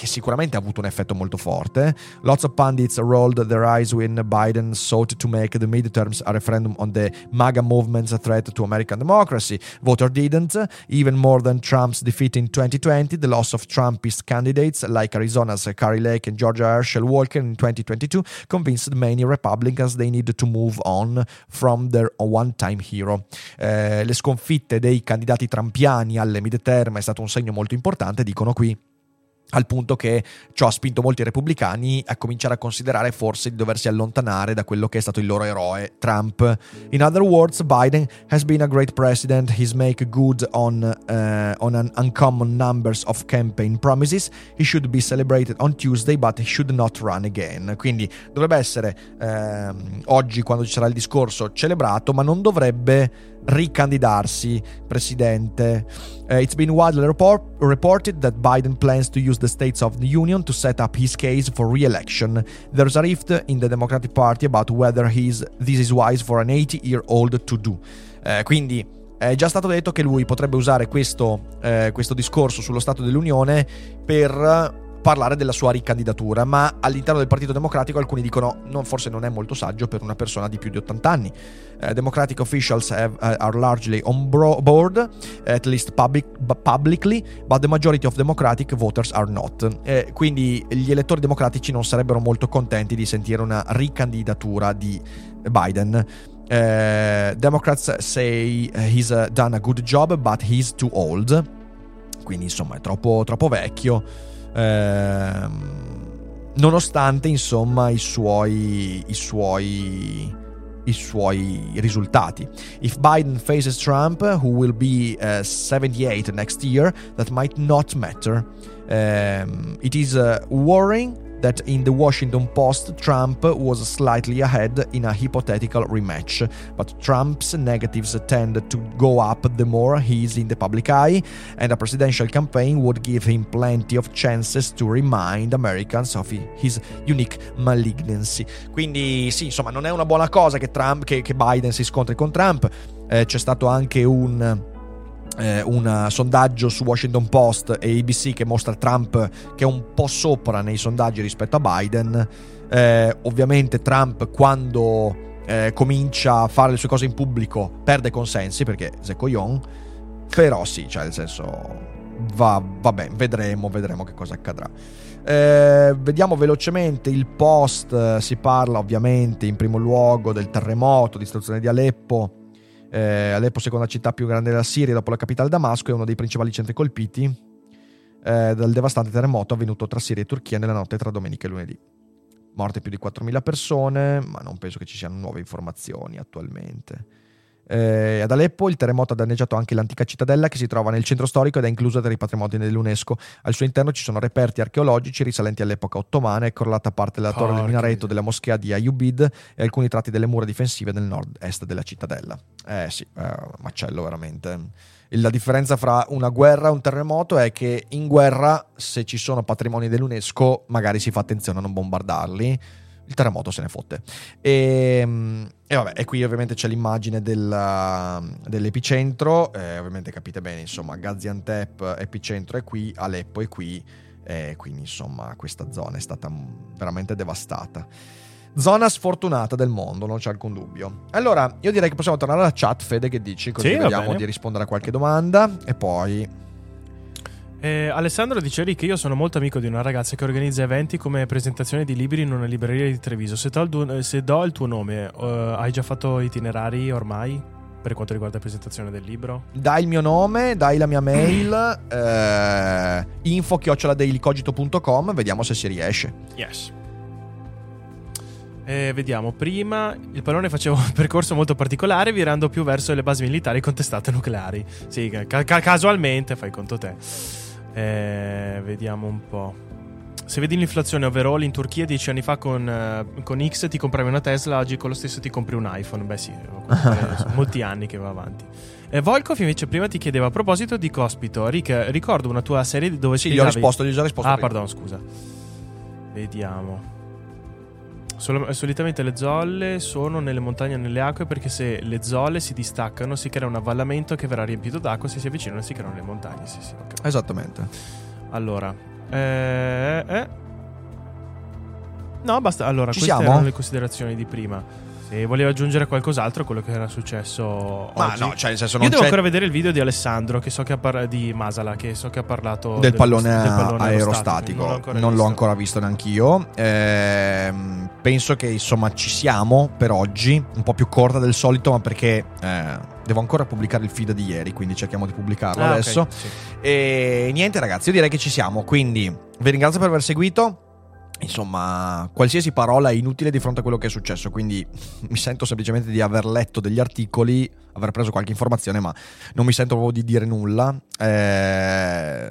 [SPEAKER 1] che sicuramente ha avuto un effetto molto forte. Lots of pundits rolled their eyes when Biden sought to make the midterms a referendum on the MAGA movement's threat to American democracy. Voter didn't. Even more than Trump's defeat in 2020, the loss of Trumpist candidates like Arizona's Carrie Lake and Georgia Herschel Walker in 2022 convinced many Republicans they needed to move on from their one-time hero. Eh, le sconfitte dei candidati trampiani alle midterm è stato un segno molto importante, dicono qui al punto che ciò ha spinto molti repubblicani a cominciare a considerare forse di doversi allontanare da quello che è stato il loro eroe Trump. In other words, Biden has been a great president. He's make good on, uh, on an uncommon numbers of campaign promises. He should be celebrated on Tuesday, but he should not run again. Quindi dovrebbe essere ehm, oggi, quando ci sarà il discorso, celebrato, ma non dovrebbe ricandidarsi presidente. Uh, it's been widely report- reported that Biden plans to use the States of the Union to set up his case for re-election. There's a rift in the Democratic Party about whether he's, this is wise for an 80-year-old to do. Uh, quindi è già stato detto che lui potrebbe usare questo, eh, questo discorso sullo Stato dell'Unione per parlare della sua ricandidatura, ma all'interno del Partito Democratico alcuni dicono non, forse non è molto saggio per una persona di più di 80 anni. Uh, Democratic officials have, uh, are largely on bro- board, at least public, publicly, but the majority of Democratic voters are not. Eh, quindi gli elettori democratici non sarebbero molto contenti di sentire una ricandidatura di Biden. Uh, Democrats say he's done a good job, but he's too old. Quindi insomma è troppo, troppo vecchio. Ehm, nonostante insomma i suoi, i suoi i suoi risultati. If Biden faces Trump, who will be uh, 78 next year, that might not matter. Um, it is uh, worrying that in the Washington Post, Trump was slightly ahead in a hypothetical rematch, but Trump's negatives tend to go up the more he is in the public eye, and a presidential campaign would give him plenty of chances to remind Americans of his unique malignancy. Quindi sì, insomma, non è una buona cosa che, Trump, che, che Biden si scontri con Trump. Eh, c'è stato anche un eh, un sondaggio su Washington Post e ABC che mostra Trump che è un po' sopra nei sondaggi rispetto a Biden. Eh, ovviamente Trump quando eh, comincia a fare le sue cose in pubblico perde consensi perché Zekoyon, però sì, cioè nel senso va, vabbè, vedremo, vedremo che cosa accadrà. Eh, vediamo velocemente il post, si parla ovviamente in primo luogo del terremoto, distruzione di Aleppo, eh, Aleppo, seconda città più grande della Siria dopo la capitale Damasco, è uno dei principali centri colpiti eh, dal devastante terremoto avvenuto tra Siria e Turchia nella notte tra domenica e lunedì. Morte più di 4.000 persone, ma non penso che ci siano nuove informazioni attualmente. Eh, ad Aleppo il terremoto ha danneggiato anche l'antica cittadella che si trova nel centro storico ed è inclusa tra i patrimoni dell'UNESCO. Al suo interno ci sono reperti archeologici risalenti all'epoca ottomana e crollata parte della torre del minareto della moschea di Ayubid e alcuni tratti delle mura difensive nel nord-est della cittadella. Eh sì, eh, macello veramente. La differenza fra una guerra e un terremoto è che in guerra, se ci sono patrimoni dell'UNESCO, magari si fa attenzione a non bombardarli il terremoto se ne fotte. E, ehm, e vabbè, e qui ovviamente c'è l'immagine della, dell'epicentro, eh, ovviamente capite bene, insomma, Gaziantep, epicentro è qui, Aleppo è qui, e quindi insomma questa zona è stata veramente devastata. Zona sfortunata del mondo, non c'è alcun dubbio. Allora, io direi che possiamo tornare alla chat, Fede, che dici? Così
[SPEAKER 2] sì,
[SPEAKER 1] vediamo di rispondere a qualche domanda e poi
[SPEAKER 2] eh, Alessandro dice Rick, io sono molto amico di una ragazza che organizza eventi come presentazione di libri in una libreria di Treviso. Se, do il, se do il tuo nome, uh, hai già fatto itinerari ormai? Per quanto riguarda la presentazione del libro?
[SPEAKER 1] Dai il mio nome, dai la mia mail, eh, info chioccioladailycogito.com, vediamo se si riesce.
[SPEAKER 2] Yes. Eh, vediamo, prima il pallone faceva un percorso molto particolare virando più verso le basi militari con testate nucleari. Sì, ca- casualmente fai conto te. Eh, vediamo un po'. Se vedi l'inflazione overall in Turchia dieci anni fa con, uh, con, X ti compravi una Tesla, oggi con lo stesso ti compri un iPhone. Beh sì, sono molti anni che va avanti. E Volkov invece prima ti chiedeva a proposito di Cospito. Rick, ricordo una tua serie dove
[SPEAKER 1] sì, spiegavi... gli ho risposto, gli ho già risposto.
[SPEAKER 2] Ah,
[SPEAKER 1] prima.
[SPEAKER 2] pardon, scusa. Vediamo. Sol- solitamente le zolle sono nelle montagne e nelle acque perché se le zolle si distaccano si crea un avvallamento che verrà riempito d'acqua, se si avvicinano si creano le montagne. Sì, sì,
[SPEAKER 1] okay. Esattamente.
[SPEAKER 2] Allora, eh, eh. No, basta. Allora,
[SPEAKER 1] Ci
[SPEAKER 2] queste
[SPEAKER 1] siamo?
[SPEAKER 2] erano le considerazioni di prima. Se voleva aggiungere qualcos'altro a quello che era successo
[SPEAKER 1] Ma
[SPEAKER 2] oggi.
[SPEAKER 1] no, cioè nel senso non
[SPEAKER 2] Io devo
[SPEAKER 1] c'è...
[SPEAKER 2] ancora vedere il video di Alessandro che so che ha par- di Masala che so che ha parlato
[SPEAKER 1] del pallone,
[SPEAKER 2] del pallone
[SPEAKER 1] aerostatico,
[SPEAKER 2] aerostatico.
[SPEAKER 1] non, l'ho ancora visto neanch'io. Ehm, penso che insomma ci siamo per oggi, un po' più corta del solito, ma perché eh, devo ancora pubblicare il feed di ieri, quindi cerchiamo di pubblicarlo
[SPEAKER 2] Ah,
[SPEAKER 1] adesso.
[SPEAKER 2] sì.
[SPEAKER 1] E niente ragazzi, io direi che ci siamo, quindi vi ringrazio per aver seguito. Insomma, qualsiasi parola è inutile di fronte a quello che è successo, quindi mi sento semplicemente di aver letto degli articoli, aver preso qualche informazione, ma non mi sento proprio di dire nulla. Eh,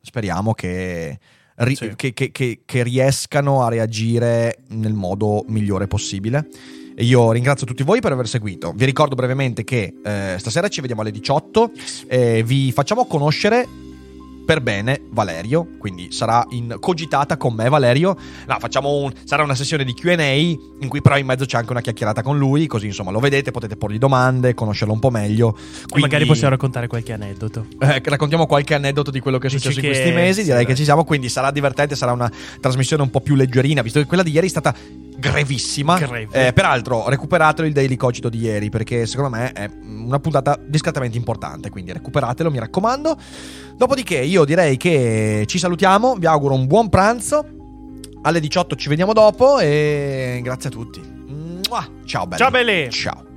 [SPEAKER 1] speriamo che, ri-
[SPEAKER 2] Sì.
[SPEAKER 1] che- che- che- che riescano a reagire nel modo migliore possibile. E io ringrazio tutti voi per aver seguito. Vi ricordo brevemente che eh, stasera ci vediamo alle 18. Eh, vi facciamo conoscere per bene Valerio, quindi sarà in cogitata con me Valerio. No, facciamo un, sarà una sessione di Q&A in cui però in mezzo c'è anche una chiacchierata con lui, così insomma lo vedete, potete porgli domande, conoscerlo un po' meglio.
[SPEAKER 2] E
[SPEAKER 1] Quindi,
[SPEAKER 2] Magari possiamo raccontare qualche aneddoto.
[SPEAKER 1] eh, raccontiamo qualche aneddoto di quello che è
[SPEAKER 2] Dici
[SPEAKER 1] successo in
[SPEAKER 2] che-
[SPEAKER 1] questi mesi,
[SPEAKER 2] sì,
[SPEAKER 1] direi
[SPEAKER 2] dai.
[SPEAKER 1] che ci siamo, quindi sarà divertente, sarà una trasmissione un po' più leggerina, visto che quella di ieri è stata grevissima. Eh, peraltro, recuperatelo il Daily Cogito di ieri, perché secondo me è una puntata discretamente importante, quindi recuperatelo, mi raccomando. Dopodiché io direi che ci salutiamo, vi auguro un buon pranzo, alle 18 ci vediamo dopo e grazie a tutti. Ciao belli.
[SPEAKER 2] Ciao belli!
[SPEAKER 1] Ciao.